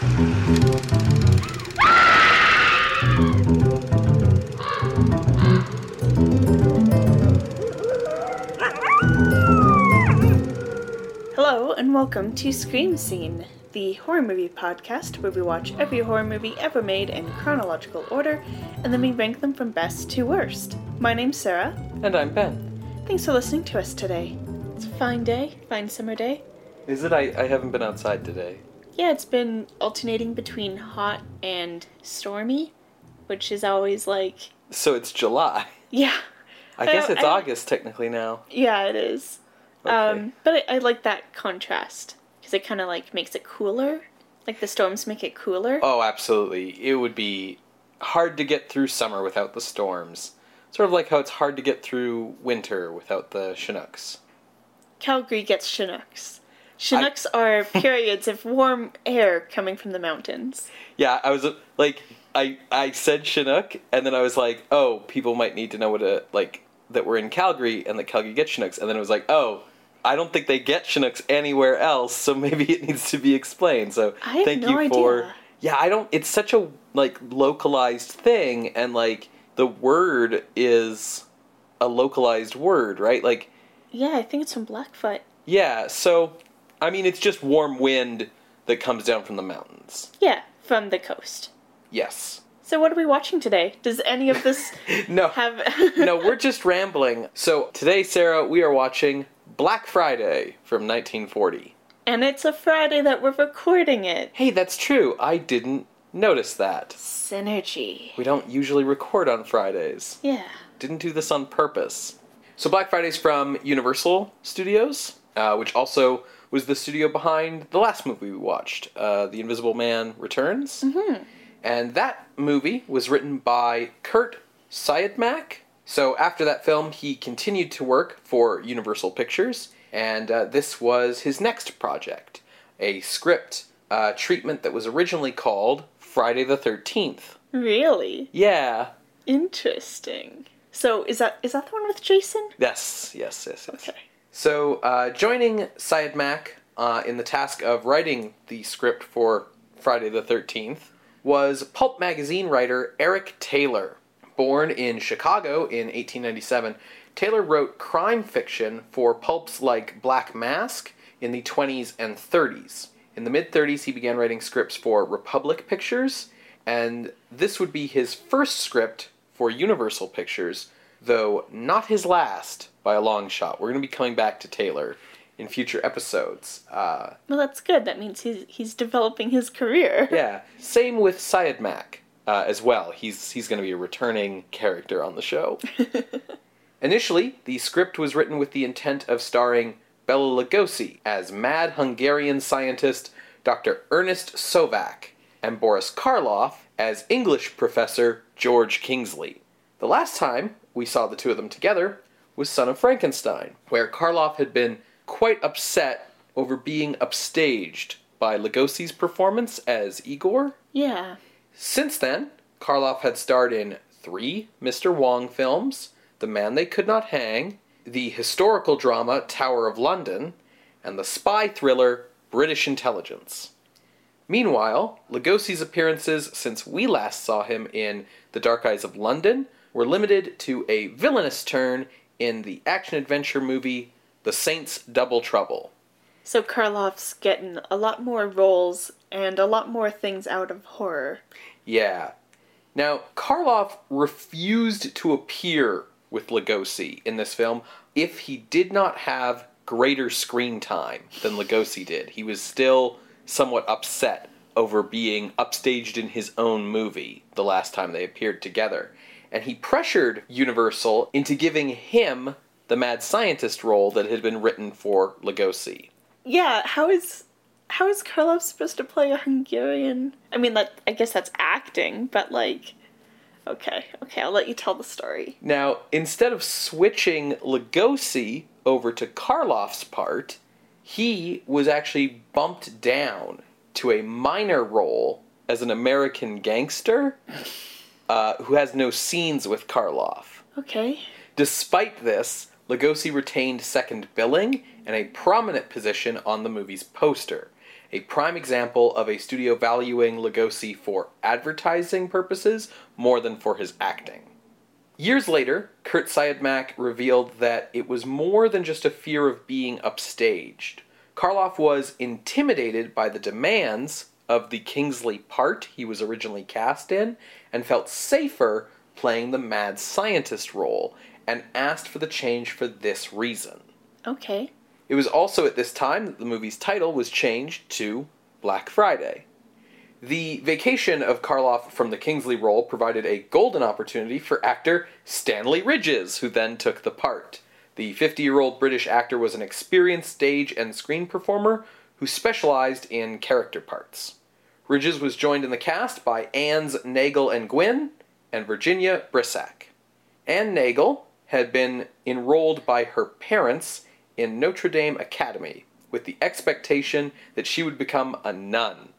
Hello and welcome to Scream Scene, the horror movie podcast where we watch every horror movie ever made in chronological order and then we rank them from best to worst. My name's Sarah. And I'm Ben. Thanks for listening to us today. It's a fine day, fine summer day. Is it? I, I haven't been outside today. Yeah, it's been alternating between hot and stormy, which is always like, So it's July. yeah, I guess it's I- August technically now. yeah, it is. Okay. Um, but I, I like that contrast because it kind of like makes it cooler. Like the storms make it cooler. Oh, absolutely. It would be hard to get through summer without the storms. Sort of like how it's hard to get through winter without the Chinooks. Calgary gets Chinooks. Chinooks are periods of warm air coming from the mountains. Yeah, I was like, I I said Chinook, and then I was like, oh, people might need to know what a like that we're in Calgary and that Calgary gets Chinooks, and then it was like, oh. I don't think they get Chinooks anywhere else, so maybe it needs to be explained. So I thank no you for idea. Yeah, I don't it's such a like localized thing and like the word is a localized word, right? Like Yeah, I think it's from Blackfoot. yeah, so I mean it's just warm wind that comes down from the mountains. Yeah, from the coast. Yes. So what are we watching today? Does any of this No. have? no, we're just rambling. So today, Sarah, we are watching Black Friday from 1940. and it's a Friday that we're recording it. Hey, that's true. I didn't notice that. Synergy. We don't usually record on Fridays. Yeah. Didn't do this on purpose. So Black Friday's from Universal Studios, uh, which also was the studio behind the last movie we watched, uh, The Invisible Man Returns. Mm-hmm. And that movie was written by Kurt Siodmak. So after that film, he continued to work for Universal Pictures, and uh, this was his next project, a script uh, treatment that was originally called Friday the Thirteenth. Really Yeah. interesting. So is that is that the one with Jason? Yes. Yes. Yes. Yes. Okay. So, uh, joining Siodmak uh, in the task of writing the script for Friday the 13th was pulp magazine writer Eric Taylor. Born in Chicago in 1897, Taylor wrote crime fiction for pulps like Black Mask in the 20s and 30s. In the mid 30s, he began writing scripts for Republic Pictures, and this would be his first script for Universal Pictures, though not his last by a long shot. We're going to be coming back to Taylor in future episodes. Uh, Well, that's good. That means he's he's developing his career. yeah, same with Siodmak uh, as well. He's he's going to be a returning character on the show. Initially, the script was written with the intent of starring Bela Lugosi as mad Hungarian scientist Dr. Ernest Sovak and Boris Karloff as English professor George Kingsley. The last time we saw the two of them together was Son of Frankenstein, where Karloff had been quite upset over being upstaged by Lugosi's performance as Igor. Yeah. Since then, Karloff had starred in three Mr. Wong films The Man They Could Not Hang, the historical drama Tower of London, and the spy thriller British Intelligence. Meanwhile, Lugosi's appearances since we last saw him in The Dark Eyes of London were limited to a villainous turn in the action adventure movie The Saints Double Trouble. So Karloff's getting a lot more roles and a lot more things out of horror. Yeah. Now, Karloff refused to appear with Lugosi in this film if he did not have greater screen time than Lugosi did. He was still somewhat upset over being upstaged in his own movie the last time they appeared together. And he pressured Universal into giving him the mad scientist role that had been written for Lugosi. Yeah, how is how is Karloff supposed to play a Hungarian? I mean, that I guess that's acting, but like, okay, okay, I'll let you tell the story. Now, instead of switching Lugosi over to Karloff's part, he was actually bumped down to a minor role as an American gangster uh, who has no scenes with Karloff. Okay. Despite this, Lugosi retained second billing and a prominent position on the movie's poster. a prime example of a studio valuing Lugosi for advertising purposes more than for his acting. Years later, Kurt Siodmak revealed that it was more than just a fear of being upstaged. Karloff was intimidated by the demands of the Kingsley part he was originally cast in and felt safer playing the mad scientist role and asked for the change for this reason. Okay. It was also at this time that the movie's title was changed to Black Friday. The vacation of Karloff from the Kingsley role provided a golden opportunity for actor Stanley Ridges, who then took the part. The 50 year old British actor was an experienced stage and screen performer who specialized in character parts. Ridges was joined in the cast by Annes Nagel and Gwynn and Virginia Brissac. Anne Nagel had been enrolled by her parents in Notre Dame Academy with the expectation that she would become a nun.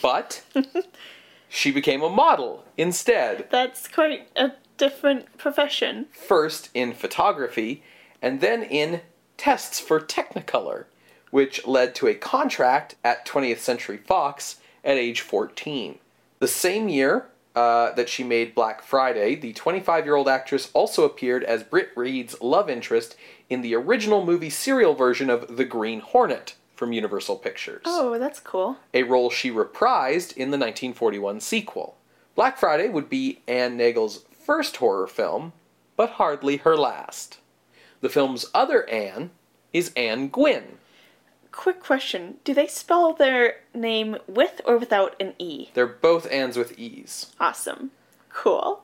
But she became a model instead, That's quite a different profession. first in photography and then in tests for Technicolor, which led to a contract at 20th Century Fox at age 14. The same year uh, that she made Black Friday, the 25 year old actress also appeared as Britt Reed's love interest in the original movie serial version of The Green Hornet from Universal Pictures Oh, that's cool. a role she reprised in the 1941 sequel. Black Friday would be Anne Nagel's first horror film, but hardly her last. The film's other Anne is Anne Gwynn. Quick question Do they spell their name with or without an E? They're both Annes with E's. Awesome. Cool.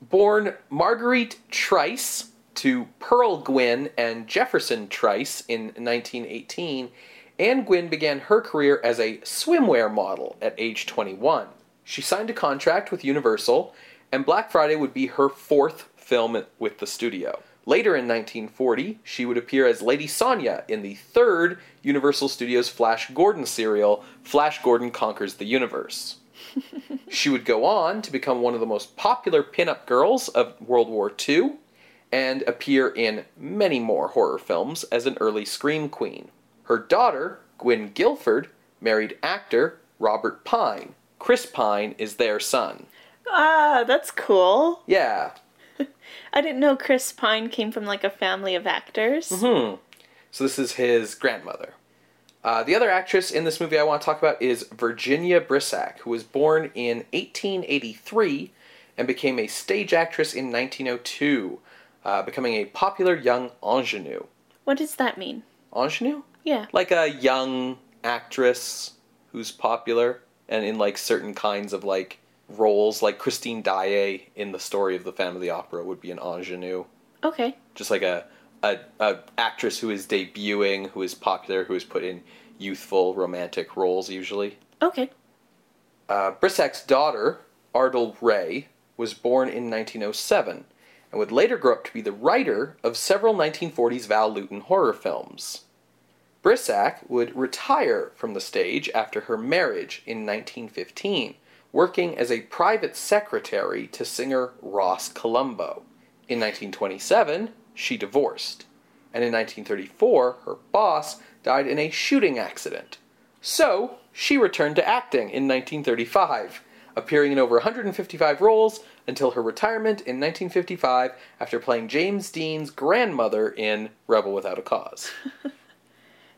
Born Marguerite Trice to Pearl Gwynn and Jefferson Trice in 1918, Anne Gwynn began her career as a swimwear model at age 21. She signed a contract with Universal, and Black Friday would be her fourth film with the studio. Later in 1940, she would appear as Lady Sonia in the third Universal Studios Flash Gordon serial, Flash Gordon Conquers the Universe. She would go on to become one of the most popular pinup girls of World War II and appear in many more horror films as an early scream queen. Her daughter, Gwynne Gilford, married actor Robert Pine. Chris Pine is their son. Ah, that's cool. Yeah. I didn't know Chris Pine came from like a family of actors. Hmm. So this is his grandmother. Uh, the other actress in this movie I want to talk about is Virginia Brissac, who was born in 1883 and became a stage actress in 1902, uh, becoming a popular young ingenue. What does that mean? Ingenue? Yeah. Like a young actress who's popular and in like certain kinds of like roles, like Christine Daae in the story of the Phantom of the Opera would be an ingenue Okay. just like a, a a actress who is debuting, who is popular, who is put in youthful romantic roles usually. Okay. Uh, Brissac's daughter, Ardel Wray, was born in 1907 and would later grow up to be the writer of several 1940s Val Lewton horror films. Brissac would retire from the stage after her marriage in 1915, working as a private secretary to singer Russ Columbo. In 1927, she divorced, and in 1934, her boss died in a shooting accident. So, she returned to acting in 1935, appearing in over 155 roles until her retirement in 1955 after playing James Dean's grandmother in Rebel Without a Cause.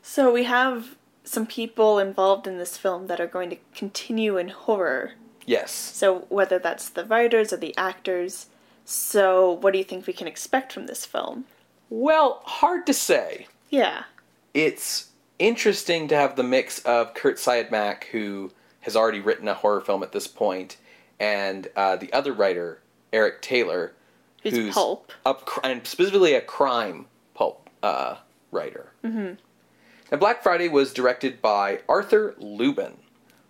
So we have some people involved in this film that are going to continue in horror. Yes. So whether that's the writers or the actors. So what do you think we can expect from this film? Well, hard to say. Yeah. It's interesting to have the mix of Kurt Siodmak, who has already written a horror film at this point, and uh, the other writer, Eric Taylor, Who's pulp. up cr- and specifically a crime pulp uh, writer. Mm-hmm. Now, Black Friday was directed by Arthur Lubin.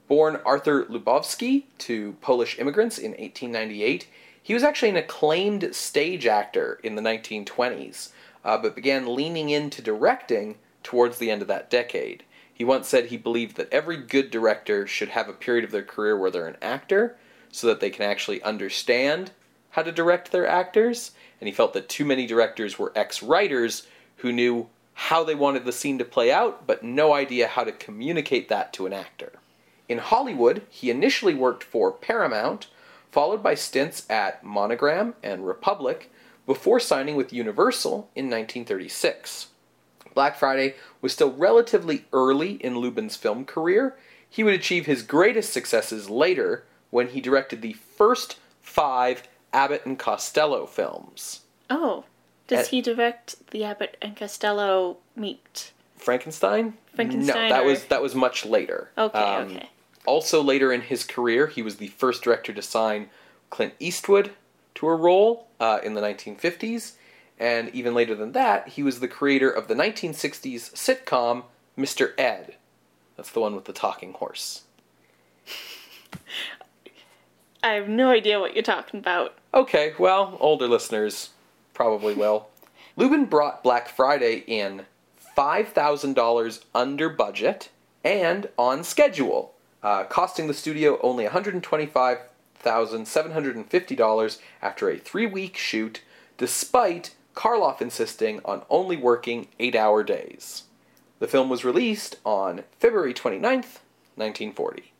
Born Arthur Lubowski to Polish immigrants in 1898, he was actually an acclaimed stage actor in the 1920s, uh, but began leaning into directing towards the end of that decade. He once said he believed that every good director should have a period of their career where they're an actor so that they can actually understand how to direct their actors, and he felt that too many directors were ex writers who knew how they wanted the scene to play out, but no idea how to communicate that to an actor. In Hollywood, he initially worked for Paramount, followed by stints at Monogram and Republic, before signing with Universal in 1936. Black Friday was still relatively early in Lubin's film career. He would achieve his greatest successes later when he directed the first five Abbott and Costello films. Oh, does At- he direct the Abbott and Costello meet? Frankenstein? Frankenstein No, that or- was that was much later. Okay, Um, okay. Also later in his career, he was the first director to sign Clint Eastwood to a role uh, in the 1950s, and even later than that, he was the creator of the 1960s sitcom Mr. Ed. That's the one with the talking horse. I have no idea what you're talking about. Okay, well, older listeners probably will. Lubin brought Black Friday in $5,000 under budget and on schedule, uh, costing the studio only $125,750 after a three week shoot, despite Karloff insisting on only working eight hour days. The film was released on February 29th, 1940.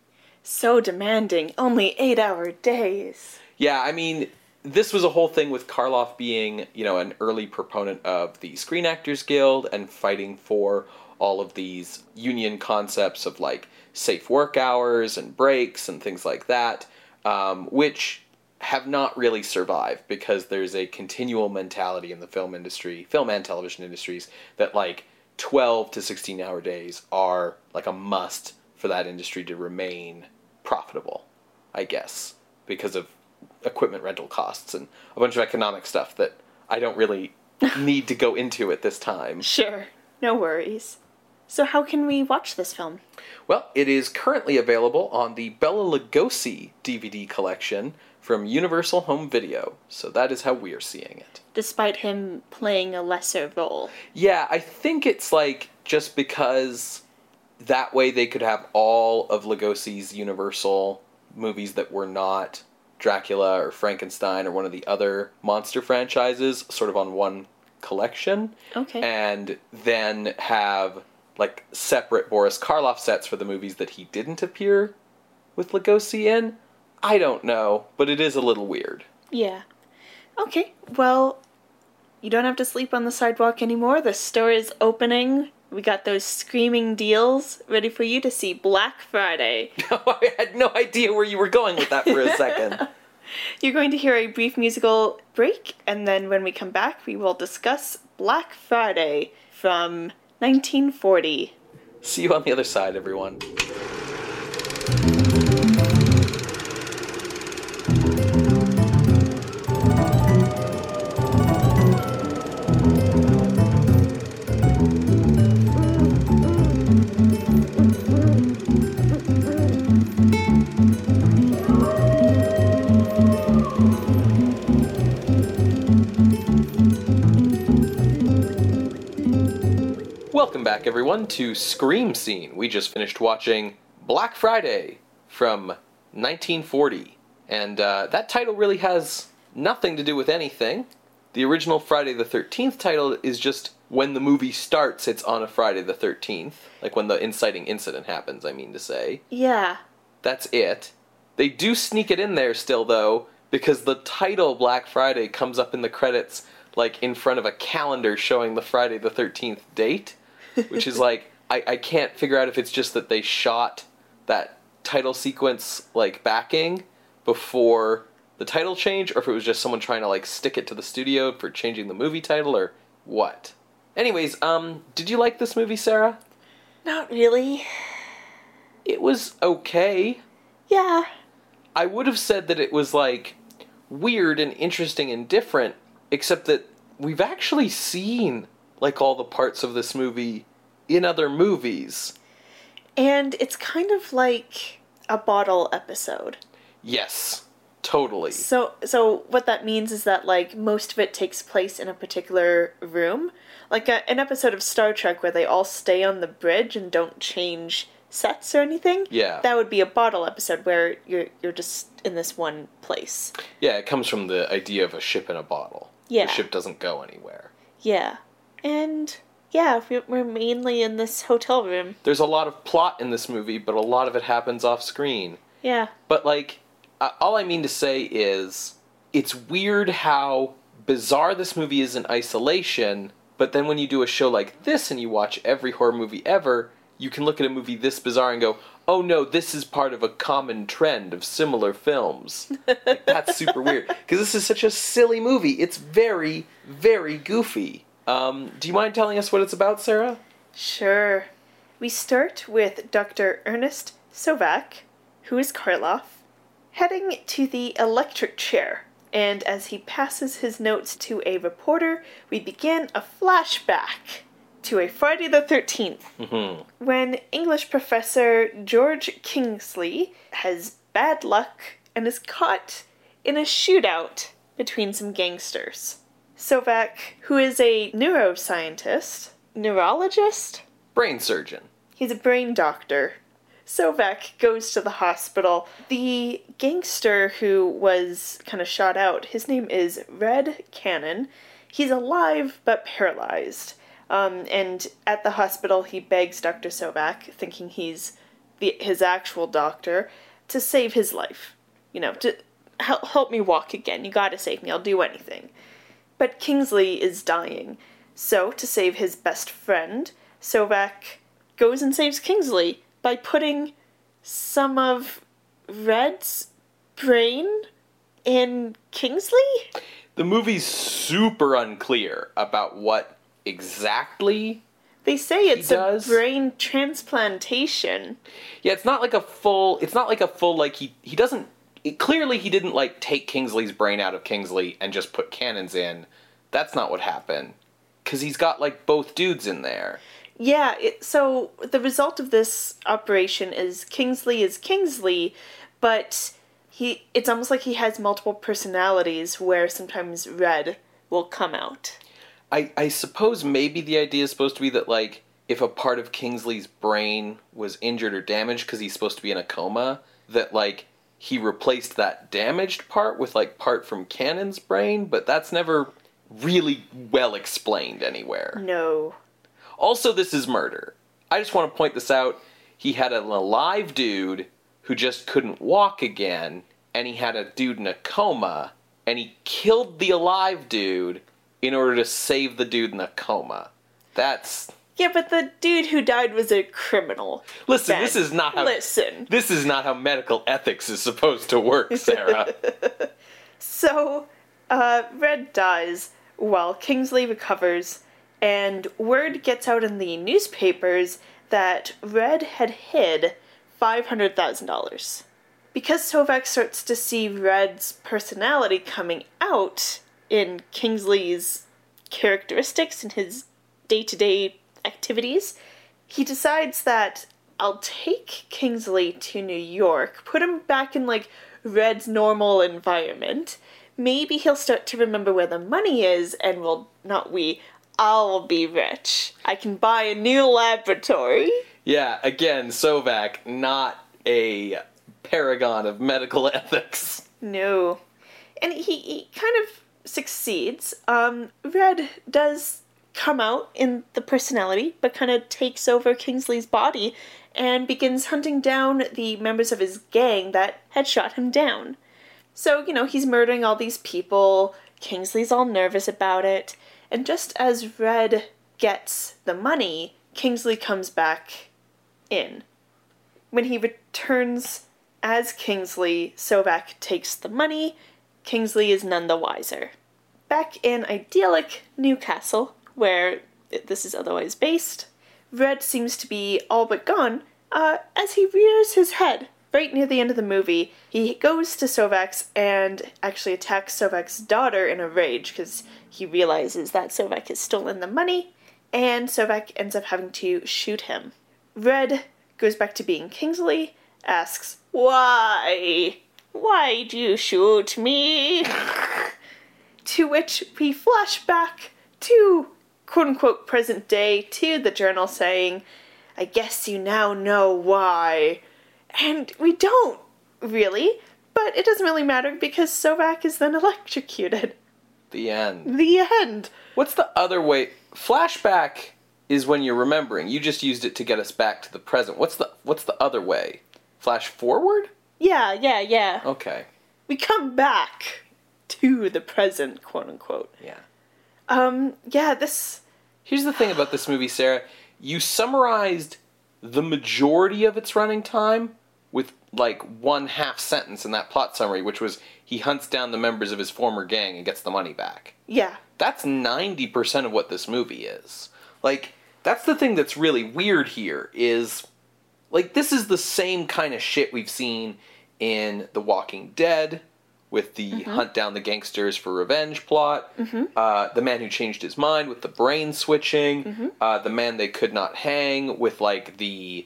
So demanding, only eight hour days. Yeah, I mean, this was a whole thing with Karloff being, you know, an early proponent of the Screen Actors Guild and fighting for all of these union concepts of like safe work hours and breaks and things like that, um, which have not really survived because there's a continual mentality in the film industry, film and television industries, that like 12 to 16 hour days are like a must for that industry to remain profitable, I guess, because of equipment rental costs and a bunch of economic stuff that I don't really need to go into at this time. Sure, no worries. So, how can we watch this film? Well, it is currently available on the Bela Lugosi DVD collection from Universal Home Video, so that is how we're seeing it. Despite him playing a lesser role. Yeah, I think it's like just because that way they could have all of Lugosi's Universal movies that were not Dracula or Frankenstein or one of the other monster franchises sort of on one collection. Okay. And then have like separate Boris Karloff sets for the movies that he didn't appear with Lugosi in. I don't know, but it is a little weird. Yeah. Okay, well, you don't have to sleep on the sidewalk anymore. The store is opening. We got those screaming deals ready for you to see Black Friday. I had no idea where you were going with that for a second. You're going to hear a brief musical break, and then when we come back, we will discuss Black Friday from 1940. See you on the other side, everyone. Welcome back, everyone, to Scream Scene. We just finished watching Black Friday from 1940, and uh, that title really has nothing to do with anything. The original Friday the 13th title is just when the movie starts, it's on a Friday the 13th, like when the inciting incident happens, I mean to say. Yeah. That's it. They do sneak it in there still, though, because the title Black Friday comes up in the credits, like in front of a calendar showing the Friday the 13th date, which is like, I, I can't figure out if it's just that they shot that title sequence, like, backing before the title change, or if it was just someone trying to, like, stick it to the studio for changing the movie title, or what. Anyways, um, did you like this movie, Sarah? Not really. It was okay. Yeah. I would have said that it was like weird and interesting and different, except that we've actually seen like all the parts of this movie in other movies. And it's kind of like a bottle episode. Yes, totally. So so what that means is that like most of it takes place in a particular room, like a, an episode of Star Trek where they all stay on the bridge and don't change sets or anything. Yeah. That would be a bottle episode where you're you're just in this one place. Yeah, it comes from the idea of a ship in a bottle. Yeah. The ship doesn't go anywhere. Yeah. And Yeah, we- we're mainly in this hotel room. There's a lot of plot in this movie, but a lot of it happens off screen. Yeah. But like, all I mean to say is, it's weird how bizarre this movie is in isolation. But then when you do a show like this and you watch every horror movie ever, you can look at a movie this bizarre and go, "Oh no, this is part of a common trend of similar films." like, that's super weird because this is such a silly movie. It's very, very goofy. Um, do you mind telling us what it's about, Sarah? Sure. We start with Dr. Ernest Sovak, who is Karloff, heading to the electric chair. And as he passes his notes to a reporter, we begin a flashback to a Friday the 13th Mm-hmm. when English professor George Kingsley has bad luck and is caught in a shootout between some gangsters. Sovak, who is a neuroscientist, neurologist, Brain surgeon. He's a brain doctor. Sovak goes to the hospital. The gangster who was kind of shot out, his name is Red Cannon. He's alive but paralyzed. Um, and at the hospital, he begs Dr. Sovak, thinking he's the, his actual doctor, to save his life. You know, to help, help me walk again. You gotta save me. I'll do anything. But Kingsley is dying. So, to save his best friend, Sovak goes and saves Kingsley by putting some of Red's brain in Kingsley? The movie's super unclear about what exactly. They say it's a brain transplantation. Yeah, it's not like a full. It's not like a full like he he doesn't. Clearly, he didn't like take Kingsley's brain out of Kingsley and just put Cannon's in. That's not what happened. Cause he's got like both dudes in there. Yeah, it, so the result of this operation is Kingsley is Kingsley, but he it's almost like he has multiple personalities where sometimes Red will come out. I I suppose maybe the idea is supposed to be that like if a part of Kingsley's brain was injured or damaged because he's supposed to be in a coma, that like he replaced that damaged part with like part from Cannon's brain, but that's never really well explained anywhere. No. Also, this is murder. I just want to point this out. He had an alive dude who just couldn't walk again, and he had a dude in a coma, and he killed the alive dude in order to save the dude in the coma. That's Yeah, but the dude who died was a criminal. listen. Ben, This is not how Listen. this is not how medical ethics is supposed to work, Sarah. So, uh, Red dies while Kingsley recovers, and word gets out in the newspapers that Red had hid $500,000. Because Sovak starts to see Red's personality coming out in Kingsley's characteristics and his day to day activities, he decides that I'll take Kingsley to New York, put him back in like Red's normal environment. Maybe he'll start to remember where the money is, and will not we. I'll be rich. I can buy a new laboratory. yeah, again, Sovak, not a paragon of medical ethics. No. And he, he kind of succeeds. Um, Red does come out in the personality, but kind of takes over Kingsley's body and begins hunting down the members of his gang that had shot him down. So, you know, he's murdering all these people. Kingsley's all nervous about it. And just as Red gets the money, Kingsley comes back in. When he returns as Kingsley, Sovak takes the money. Kingsley is none the wiser. Back in idyllic Newcastle, where this is otherwise based, Red seems to be all but gone uh, as he rears his head. Right near the end of the movie, he goes to Sovak's and actually attacks Sovak's daughter in a rage because he realizes that Sovak has stolen the money, and Sovak ends up having to shoot him. Red goes back to being Kingsley, asks, Why? Why'd you shoot me? to which we flash back to quote unquote present day to the journal saying, I guess you now know why. And we don't really, but it doesn't really matter because Sovak is then electrocuted. The end. The end. What's the other way? Flashback is when you're remembering. You just used it to get us back to the present. What's the what's the other way? Flash forward? Yeah, yeah, yeah. Okay. We come back to the present, quote unquote. Yeah. Um, yeah, this. Here's the thing about this movie, Sarah. You summarized the majority of its running time with like one half sentence in that plot summary, which was he hunts down the members of his former gang and gets the money back. Yeah. That's 90% of what this movie is. Like, that's the thing that's really weird here is like this is the same kind of shit we've seen in The Walking Dead with the hunt down the gangsters for revenge plot, uh, the man who changed his mind with the brain switching, uh, the man they could not hang with like the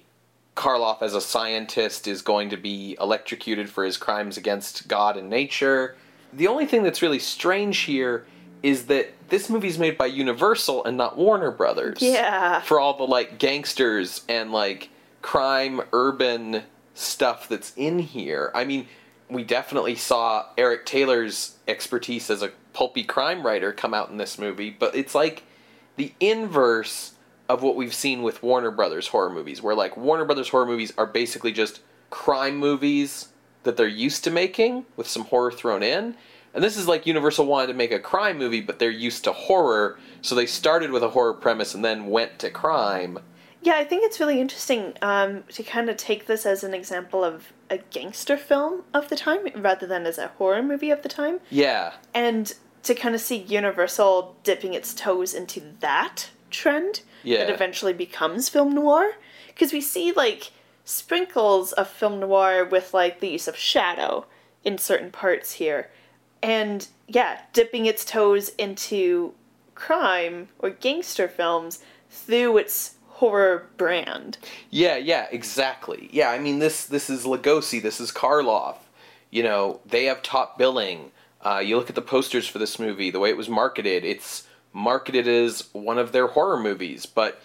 Karloff as a scientist is going to be electrocuted for his crimes against God and nature. The only thing that's really strange here is that this movie's made by Universal and not Warner Brothers. Yeah. For all the like gangsters and like crime urban stuff that's in here. I mean, we definitely saw Eric Taylor's expertise as a pulpy crime writer come out in this movie, but it's like the inverse of what we've seen with Warner Brothers horror movies, where like Warner Brothers horror movies are basically just crime movies that they're used to making with some horror thrown in. And this is like Universal wanted to make a crime movie, but they're used to horror, so they started with a horror premise and then went to crime. Yeah, I think it's really interesting um, to kind of take this as an example of a gangster film of the time rather than as a horror movie of the time. Yeah. And to kind of see Universal dipping its toes into that trend Yeah. that eventually becomes film noir. Because we see, like, sprinkles of film noir with, like, the use of shadow in certain parts here. And, yeah, dipping its toes into crime or gangster films through its horror brand. Yeah, yeah, exactly. Yeah, I mean this this is Lugosi, this is Karloff. You know, they have top billing. Uh, you look at the posters for this movie, the way it was marketed, it's marketed as one of their horror movies, but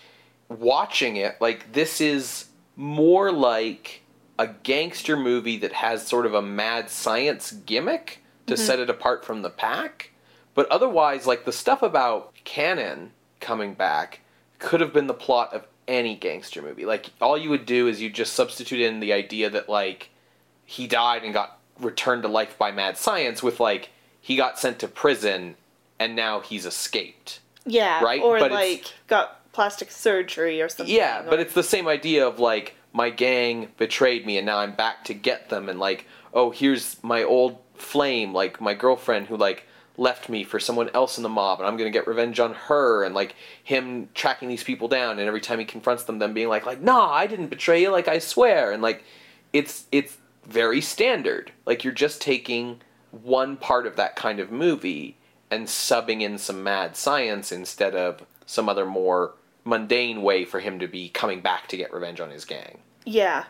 watching it, like this is more like a gangster movie that has sort of a mad science gimmick to set it apart from the pack. But otherwise, like the stuff about Cannon coming back could have been the plot of any gangster movie. Like all you would do is you just substitute in the idea that like he died and got returned to life by mad science with like he got sent to prison and now he's escaped. Yeah, Right, or but like got plastic surgery or something. Yeah, or- but it's the same idea of like my gang betrayed me and now I'm back to get them and like oh here's my old flame like my girlfriend who like left me for someone else in the mob and I'm going to get revenge on her and like him tracking these people down and every time he confronts them them being like like nah I didn't betray you like I swear and like it's it's very standard like you're just taking one part of that kind of movie and subbing in some mad science instead of some other more mundane way for him to be coming back to get revenge on his gang. Yeah.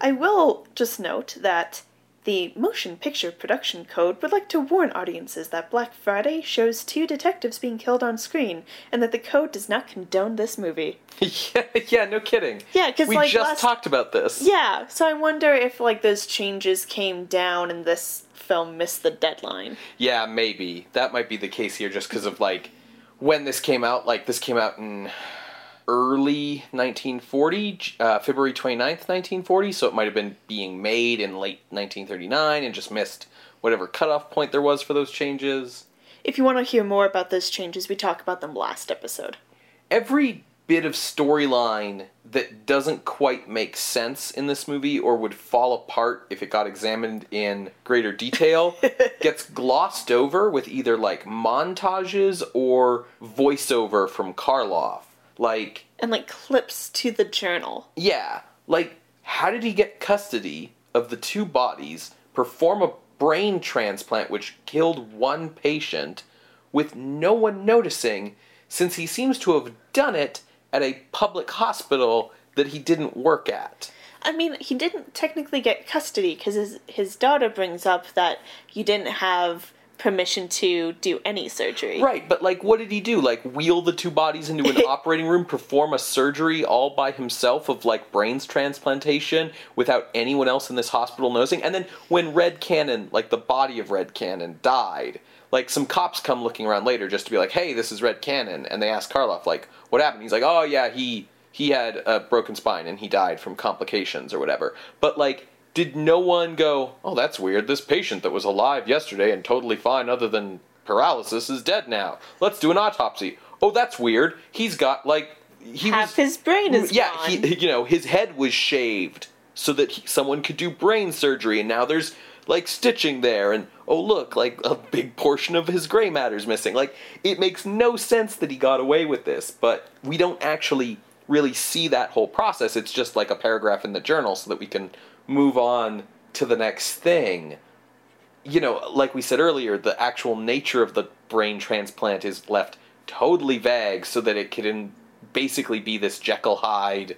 I will just note that the Motion Picture Production Code would like to warn audiences that Black Friday shows two detectives being killed on screen, and that the code does not condone this movie. yeah, yeah, no kidding. Yeah, 'cause, we like, just last- talked about this. Yeah, so I wonder if like those changes came down and this film missed the deadline. Yeah, maybe that might be the case here, just because of like when this came out. Like this came out in early 1940, J- uh, February 29th, 1940. So it might have been being made in late 1939 and just missed whatever cutoff point there was for those changes. If you want to hear more about those changes, we talked about them last episode. every bit of storyline that doesn't quite make sense in this movie or would fall apart if it got examined in greater detail gets glossed over with either like montages or voiceover from Karloff. Like, And like clips to the journal. yeah, like how did he get custody of the two bodies, perform a brain transplant which killed one patient with no one noticing since he seems to have done it at a public hospital that he didn't work at. I mean, he didn't technically get custody because his his daughter brings up that you didn't have permission to do any surgery. Right, but like, what did he do? Like, wheel the two bodies into an operating room, perform a surgery all by himself of like brains transplantation without anyone else in this hospital knowing? And then when Red Cannon, like the body of Red Cannon, died, like some cops come looking around later just to be like, "Hey, this is Red Cannon," and they ask Karloff like, "What happened?" He's like, "Oh yeah, he he had a broken spine and he died from complications or whatever." But like did no one go, oh, that's weird. This patient that was alive yesterday and totally fine, other than paralysis, is dead now. Let's do an autopsy. Oh, that's weird. He's got like he Half was his brain is yeah. gone. He you know his head was shaved so that he, someone could do brain surgery, and now there's like stitching there, and oh look, like a big portion of his gray matter's missing. Like it makes no sense that he got away with this, but we don't actually really see that whole process. It's just like a paragraph in the journal so that we can move on to the next thing. You know, like we said earlier, the actual nature of the brain transplant is left totally vague so that it can basically be this Jekyll Hyde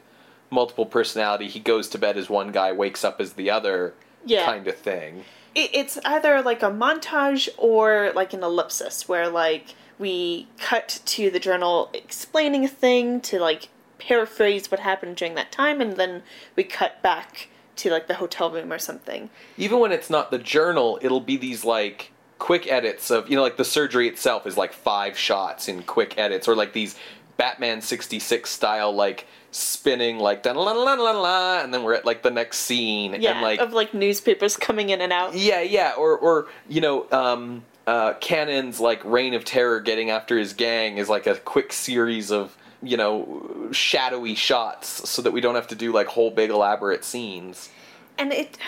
multiple personality. He goes to bed as one guy, wakes up as the other Yeah. kind of thing. it's either like a montage or like an ellipsis where like we cut to the journal explaining a thing to like paraphrase what happened during that time and then we cut back to like the hotel room or something. Even when it's not the journal, it'll be these like quick edits of you know like the surgery itself is like five shots in quick edits or like these Batman 66 style like spinning like da la la la la and then we're at like the next scene yeah and like of like newspapers coming in and out. Yeah yeah or or you know um uh Cannon's like reign of terror getting after his gang is like a quick series of you know shadowy shots so that we don't have to do like whole big elaborate scenes. And it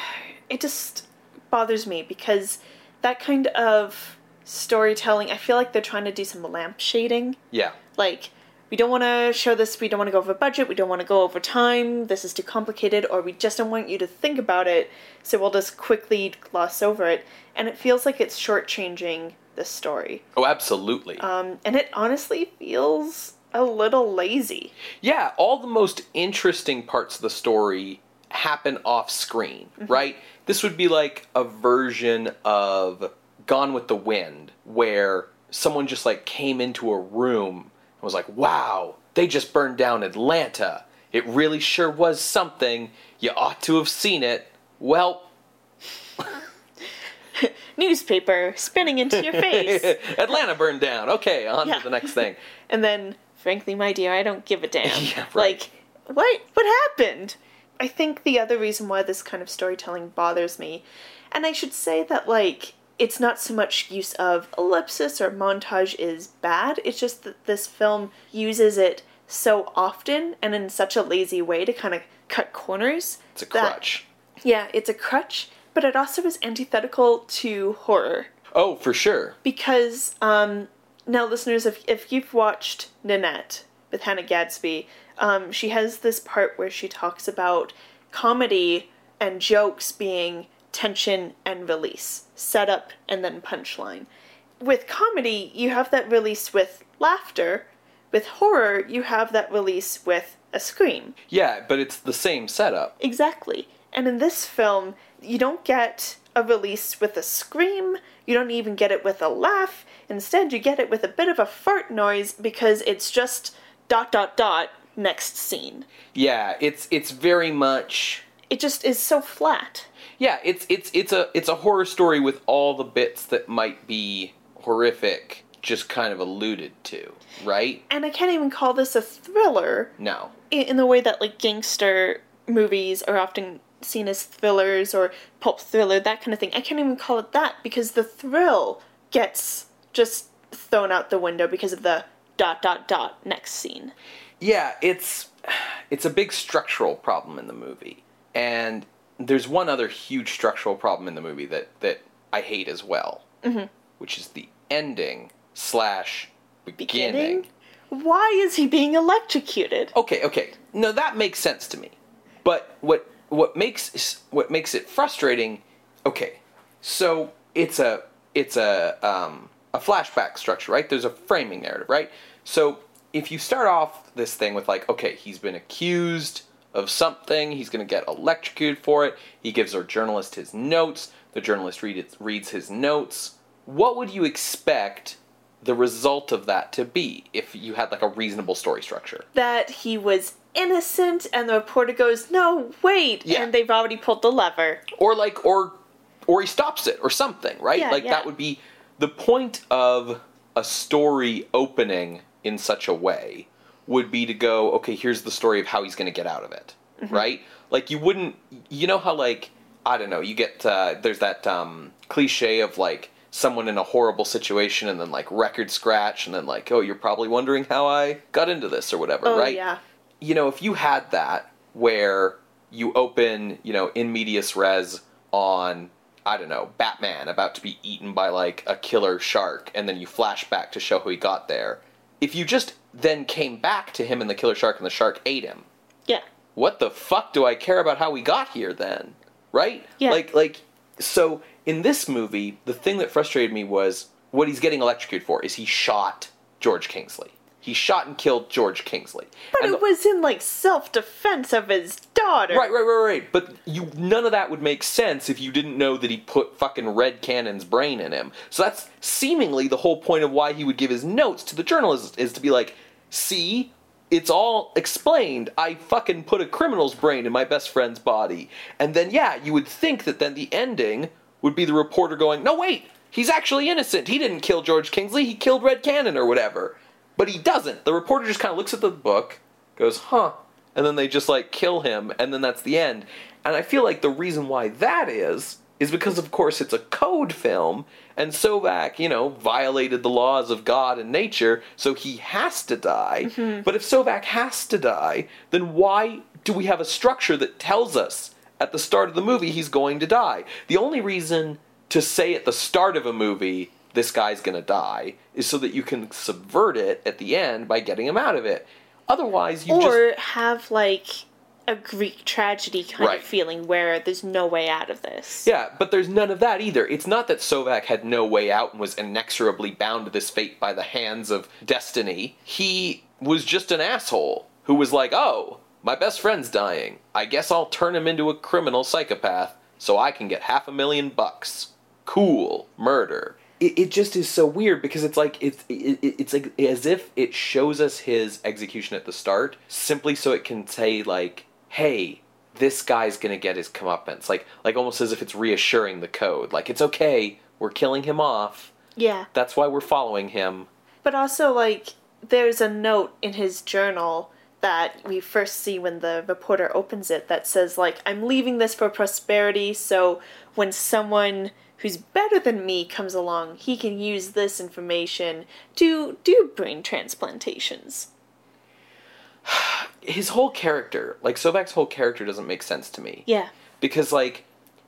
it just bothers me because that kind of storytelling i feel like they're trying to do some lamp shading. Yeah. Like we don't want to show this we don't want to go over budget we don't want to go over time this is too complicated or we just don't want you to think about it so we'll just quickly gloss over it. And it feels like it's shortchanging the story. Oh absolutely. Um, and it honestly feels a little lazy Yeah, all the most interesting parts of the story happen off screen, mm-hmm. right? This would be like a version of Gone with the Wind, where someone just like came into a room and was like, wow, they just burned down Atlanta. It really sure was something. You ought to have seen it. Well, newspaper spinning into your face Atlanta burned down. Okay, on Yeah. to the next thing. and then frankly my dear i don't give a damn Yeah, right. like what what happened i think the other reason why this kind of storytelling bothers me and i should say that like it's not so much use of ellipsis or montage is bad it's just that this film uses it so often and in such a lazy way to kind of cut corners It's a that- crutch. yeah it's a crutch but it also is antithetical to horror Oh, for sure. because um, now listeners if, if you've watched nanette with hannah gadsby um, she has this part where she talks about comedy and jokes being tension and release setup and then punchline with comedy you have that release with laughter with horror you have that release with a scream Yeah, but it's the same setup. Exactly. And in this film, you don't get a release with a scream, you don't even get it with a laugh. Instead, you get it with a bit of a fart noise because it's just dot dot dot next scene. Yeah, it's it's very much It just is so flat. Yeah, it's it's it's a it's a horror story with all the bits that might be horrific just kind of alluded to, right? And I can't even call this a thriller No. i- in the way that like gangster movies are often seen as thrillers or pulp thriller, that kind of thing. I can't even call it that because the thrill gets just thrown out the window because of the dot dot dot next scene. Yeah, it's it's a big structural problem in the movie. And there's one other huge structural problem in the movie that that I hate as well, mm-hmm. which is the ending slash beginning. Why is he being electrocuted? Okay, okay. No, that makes sense to me. But what what makes what makes it frustrating? Okay, so it's a it's a um, a flashback structure, right? There's a framing narrative, right? So if you start off this thing with like, okay, he's been accused of something, he's going to get electrocuted for it. He gives our journalist his notes. The journalist read reads his notes. what would you expect the result of that to be if you had like a reasonable story structure? That he was innocent, and the reporter goes, "No, wait!" Yeah. And they've already pulled the lever. or like or or he stops it or something right Yeah, like yeah. that would be the point of a story opening in such a way would be to go okay here's the story of how he's going to get out of it Mm-hmm. right like you wouldn't you know how like i don't know you get uh, there's that um, cliche of like someone in a horrible situation and then like record scratch and then like oh you're probably wondering how i got into this or whatever Oh right yeah. You know, if you had that where you open, you know, in medias res on, I don't know, Batman about to be eaten by like a killer shark, and then you flash back to show how he got there. If you just then came back to him and the killer shark and the shark ate him, Yeah. what the fuck do I care about how we got here then? Right? Yeah. Like like so in this movie, the thing that frustrated me was what he's getting electrocuted for is he shot George Kingsley. He shot and killed George Kingsley. But And it the- was in like self defense of his daughter. Right, right, right, right. But you none of that would make sense if you didn't know that he put fucking Red Cannon's brain in him. So that's seemingly the whole point of why he would give his notes to the journalist is to be like, see, it's all explained. I fucking put a criminal's brain in my best friend's body. And then yeah, you would think that then the ending would be the reporter going, No wait, he's actually innocent. He didn't kill George Kingsley, he killed Red Cannon or whatever. But he doesn't. The reporter just kind of looks at the book, goes, huh, and then they just like kill him, and then that's the end. And I feel like the reason why that is is because of course it's a code film, and Sovac, you know, violated the laws of God and nature, so he has to die. Mm-hmm. But if Sovac has to die, then why do we have a structure that tells us at the start of the movie he's going to die? The only reason to say at the start of a movie this guy's gonna die is so that you can subvert it at the end by getting him out of it. Otherwise, you just Or have like a Greek tragedy kind Right. of feeling where there's no way out of this. Yeah, but there's none of that either. It's not that Sovac had no way out and was inexorably bound to this fate by the hands of destiny. He was just an asshole who was like, oh, my best friend's dying. I guess I'll turn him into a criminal psychopath so I can get half a million bucks. Cool. Murder. It, it just is so weird because it's like it's it, it- it's like as if it shows us his execution at the start simply so it can say like hey this guy's gonna get his comeuppance. Like like almost as if it's reassuring the code. Like it's okay we're killing him off. Yeah. that's why we're following him. But also, like, there's a note in his journal that we first see when the reporter opens it that says, like, I'm leaving this for prosperity, so when someone who's better than me comes along, he can use this information to do brain transplantations. his whole character like Sovac's whole character doesn't make sense to me Yeah. because like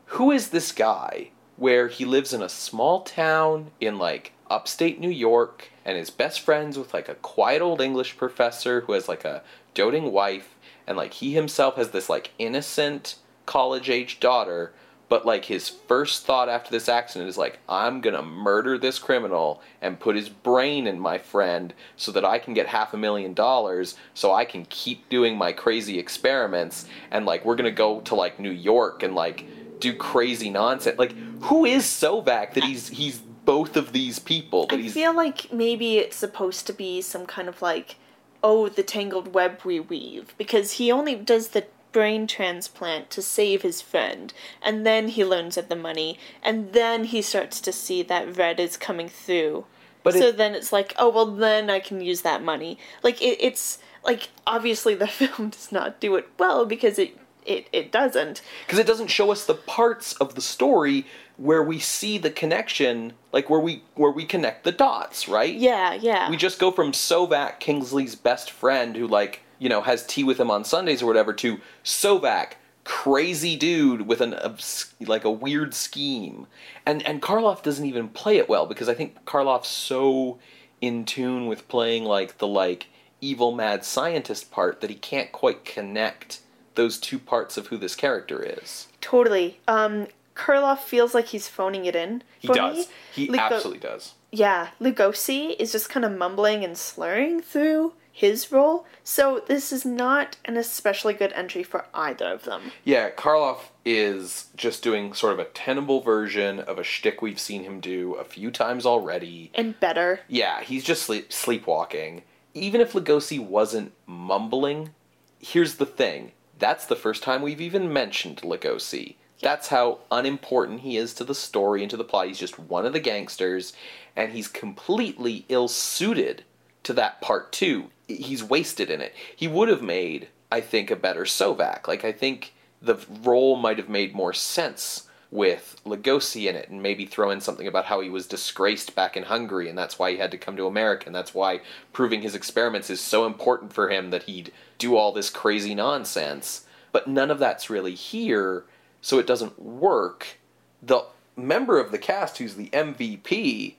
who is this guy where he lives in a small town in like upstate New York and is best friends with like a quiet old English professor who has like a doting wife and like he himself has this like innocent college age daughter but like his first thought after this accident is like I'm to murder this criminal and put his brain in my friend so that I can get half a million dollars so I can keep doing my crazy experiments and like we're to go to like New York and like do crazy nonsense. Like who is Sovac that he's he's both of these people that I feel like maybe it's supposed to be some kind of like, oh, the tangled web we weave, because he only does the brain transplant to save his friend, and then he learns of the money, and then he starts to see that red is coming through. But so it- then it's like, oh well, then I can use that money. Like it, it's like obviously the film does not do it well because it it, it doesn't. because it doesn't show us the parts of the story where we see the connection like where we where we connect the dots right Yeah, yeah. we just go from Sovac Kingsley's best friend who like you know has tea with him on Sundays or whatever to Sovac crazy dude with an obs- like a weird scheme and and Karloff doesn't even play it well because I think Karloff's so in tune with playing like the like evil mad scientist part that he can't quite connect those two parts of who this character is. Totally. Um, Karloff feels like he's phoning it in. He for does. me. He Lugo- absolutely does. Yeah, Lugosi is just kind of mumbling and slurring through his role. So this is not an especially good entry for either of them. Yeah, Karloff is just doing sort of a tenable version of a shtick we've seen him do a few times already. And better. Yeah, he's just sleep- sleepwalking. Even if Lugosi wasn't mumbling, here's the thing. That's the first time we've even mentioned Lugosi. That's how unimportant he is to the story and to the plot. He's just one of the gangsters, and he's completely ill suited to that part too. He's wasted in it. He would have made, I think, a better Sovac. Like I think the role might have made more sense with Lugosi in it, and maybe throw in something about how he was disgraced back in Hungary, and that's why he had to come to America, and that's why proving his experiments is so important for him that he'd do all this crazy nonsense. But none of that's really here, so it doesn't work. The member of the cast who's the MVP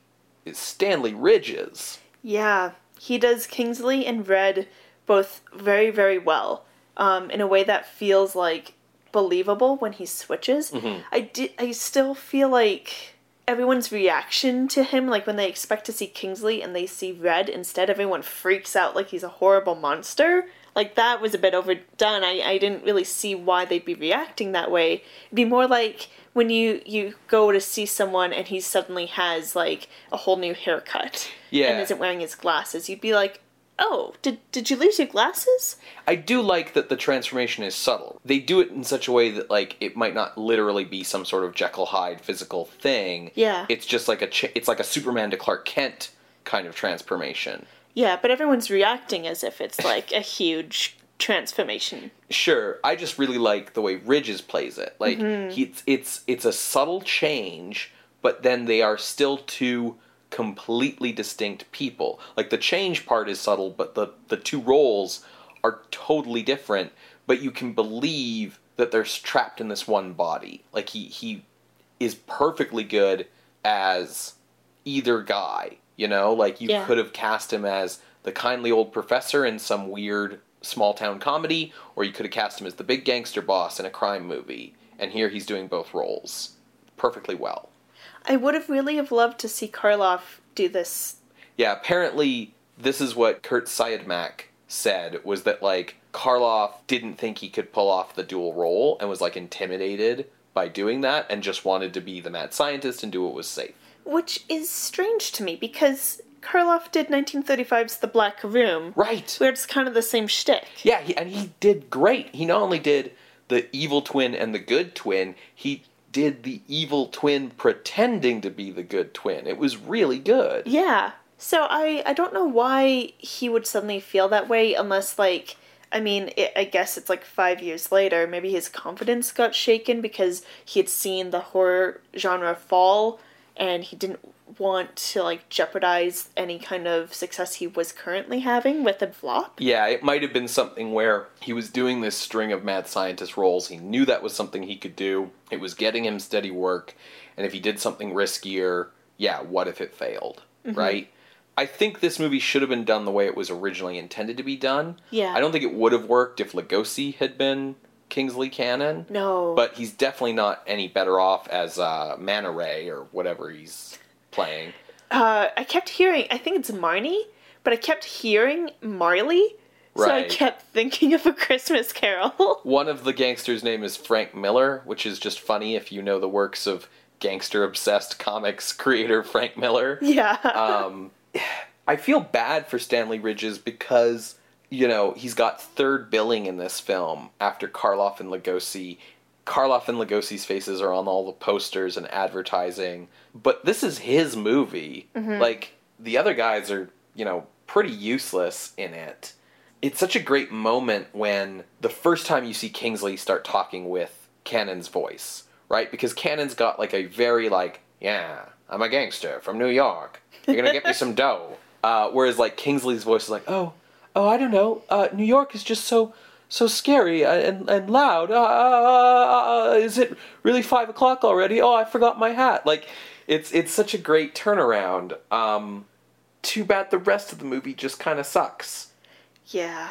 is Stanley Ridges. Yeah, he does Kingsley and Red both very, very well. Um, in a way that feels like believable when he switches. I did. I still feel like everyone's reaction to him, like when they expect to see Kingsley and they see Red instead, everyone freaks out like he's a horrible monster. Like that was a bit overdone. I, I didn't really see why they'd be reacting that way. It'd be more like when you you go to see someone and he suddenly has like a whole new haircut Yeah. and isn't wearing his glasses. You'd be like, "Oh, did did you lose your glasses?" I do like that the transformation is subtle. They do it in such a way that like it might not literally be some sort of Jekyll Hyde physical thing. Yeah. It's just like a it's like a Superman to Clark Kent kind of transformation. Yeah, but everyone's reacting as if it's like a huge transformation. Sure, I just really like the way Ridges plays it. Like mm-hmm. he, it's it's it's a subtle change, but then they are still two completely distinct people. Like the change part is subtle, but the the two roles are totally different. But you can believe that they're trapped in this one body. Like he he is perfectly good as either guy. You know, like you Yeah. could have cast him as the kindly old professor in some weird small town comedy, or you could have cast him as the big gangster boss in a crime movie. And here he's doing both roles perfectly well. I would have really have loved to see Karloff do this. Yeah, apparently this is what Kurt Siodmak said was that like Karloff didn't think he could pull off the dual role and was like intimidated by doing that and just wanted to be the mad scientist and do what was safe. Which is strange to me because Karloff did 1935's The Black Room, Right. where it's kind of the same shtick. Yeah, he, and he did great. He not only did the evil twin and the good twin, he did the evil twin pretending to be the good twin. It was really good. Yeah. So I I don't know why he would suddenly feel that way unless like I mean it, I guess it's like 5 years later maybe his confidence got shaken because he had seen the horror genre fall and he didn't want to like jeopardize any kind of success he was currently having with a flop. Yeah, it might have been something where he was doing this string of mad scientist roles. He knew that was something he could do. It was getting him steady work. And if he did something riskier, yeah, what if it failed? Mm-hmm. Right? I think this movie should have been done the way it was originally intended to be done. Yeah. I don't think it would have worked if Lugosi had been Kingsley Cannon. No. But he's definitely not any better off as uh, Manta Ray or whatever he's playing. Uh, I kept hearing, I think it's Marnie, but I kept hearing Marley. So I kept thinking of a Christmas Carol. One of the gangsters' name is Frank Miller, which is just funny if you know the works of gangster obsessed comics creator Frank Miller. yeah. Um, I feel bad for Stanley Ridges because, you know, he's got third billing in this film after Karloff and Lugosi. Karloff and Lugosi's faces are on all the posters and advertising, but this is his movie. Like, the other guys are, you know, pretty useless in it. It's such a great moment when the first time you see Kingsley start talking with Cannon's voice, right? Because Cannon's got like a very like, yeah, I'm a gangster from New York. You're gonna get me some dough. Uh, whereas like Kingsley's voice is like, oh, oh, I don't know. Uh, New York is just so so scary and and loud. Uh, uh, uh, is it really five o'clock already? Oh, I forgot my hat. Like, it's it's such a great turnaround. Um, too bad the rest of the movie just kind of sucks. yeah.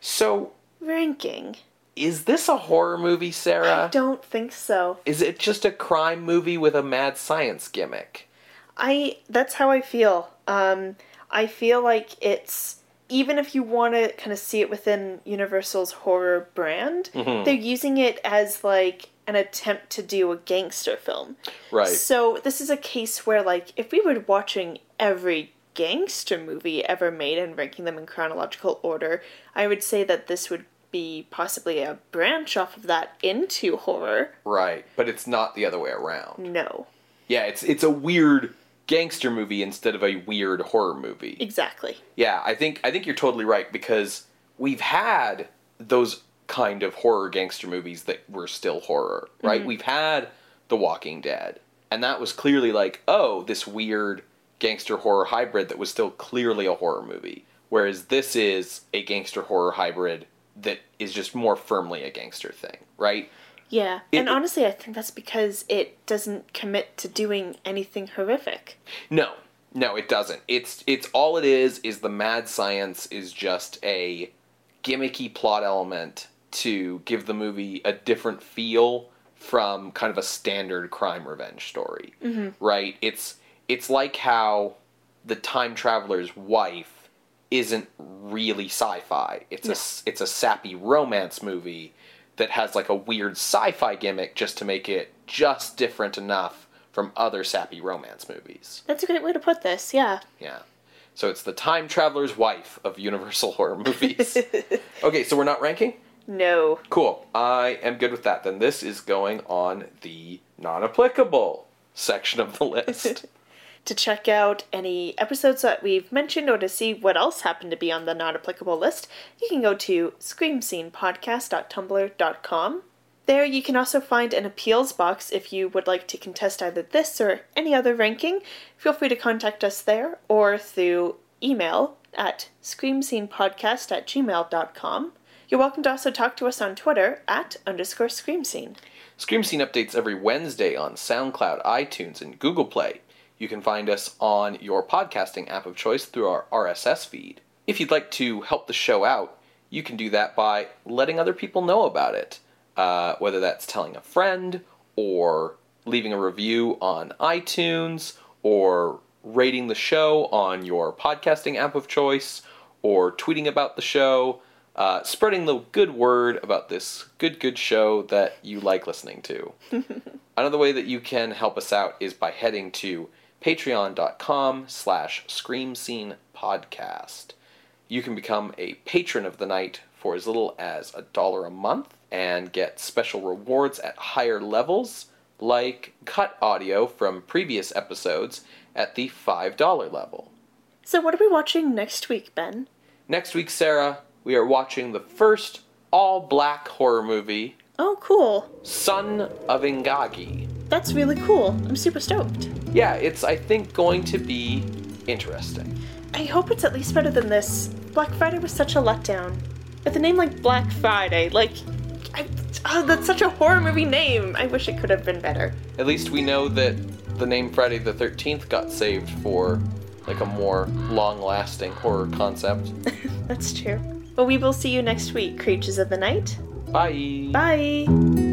So, Ranking. is this a horror movie, Sarah? I don't think so. Is it just a crime movie with a mad science gimmick? I that's how I feel. Um I feel like it's even if you want to kind of see it within Universal's horror brand, Mhm. they're using it as like an attempt to do a gangster film. Right. So this is a case where like if we were watching every gangster movie ever made and ranking them in chronological order, I would say that this would be possibly a branch off of that into horror. Right. But it's not the other way around. No. Yeah, it's it's a weird gangster movie instead of a weird horror movie. Exactly. Yeah, I think I think you're totally right because we've had those kind of horror gangster movies that were still horror, right? Mm-hmm. We've had The Walking Dead, and that was clearly like, oh, this weird gangster horror hybrid that was still clearly a horror movie. Whereas this is a gangster horror hybrid that is just more firmly a gangster thing, right? Yeah. It- and honestly, I think that's because it doesn't commit to doing anything horrific. No, no, it doesn't. It's it's all it is is the mad science is just a gimmicky plot element to give the movie a different feel from kind of a standard crime revenge story. Mm-hmm. Right? It's it's like how the time traveler's wife isn't really sci-fi. It's a it's a sappy romance movie that has like a weird sci-fi gimmick just to make it just different enough from other sappy romance movies. That's a great way to put this, yeah. Yeah. So it's the time traveler's wife of Universal horror movies. okay, so we're not ranking? No. Cool. I am good with that. Then this is going on the non applicable section of the list. To check out any episodes that we've mentioned or to see what else happened to be on the not applicable list, you can go to screamscenepodcast.tumblr.com. There you can also find an appeals box if you would like to contest either this or any other ranking. Feel free to contact us there or through email at screamscenepodcast at gmail.com. You're welcome to also talk to us on Twitter at underscore screamscene. Scream Scene updates every Wednesday on SoundCloud, iTunes, and Google Play. You can find us on your podcasting app of choice through our RSS feed. If you'd like to help the show out, you can do that by letting other people know about it, uh, whether that's telling a friend or leaving a review on iTunes or rating the show on your podcasting app of choice or tweeting about the show, uh, spreading the good word about this good, good show that you like listening to. Another way that you can help us out is by heading to patreon.com slash scream scene podcast. You can become a patron of the night for as little as a dollar a month and get special rewards at higher levels, like cut audio from previous episodes at the $5 level. So, what are we watching next week, Ben? Next week, Sarah, we are watching the first all black horror movie, Oh, cool. Son of Ingagi. That's really cool. I'm super stoked. Yeah, it's, I think, going to be interesting. I hope it's at least better than this. Black Friday was such a letdown. With a name like Black Friday, like. I, oh, that's such a horror movie name. I wish it could have been better. At least we know that the name Friday the 13th got saved for like a more long-lasting horror concept. That's true. Well, we will see you next week, creatures of the night. Bye. Bye.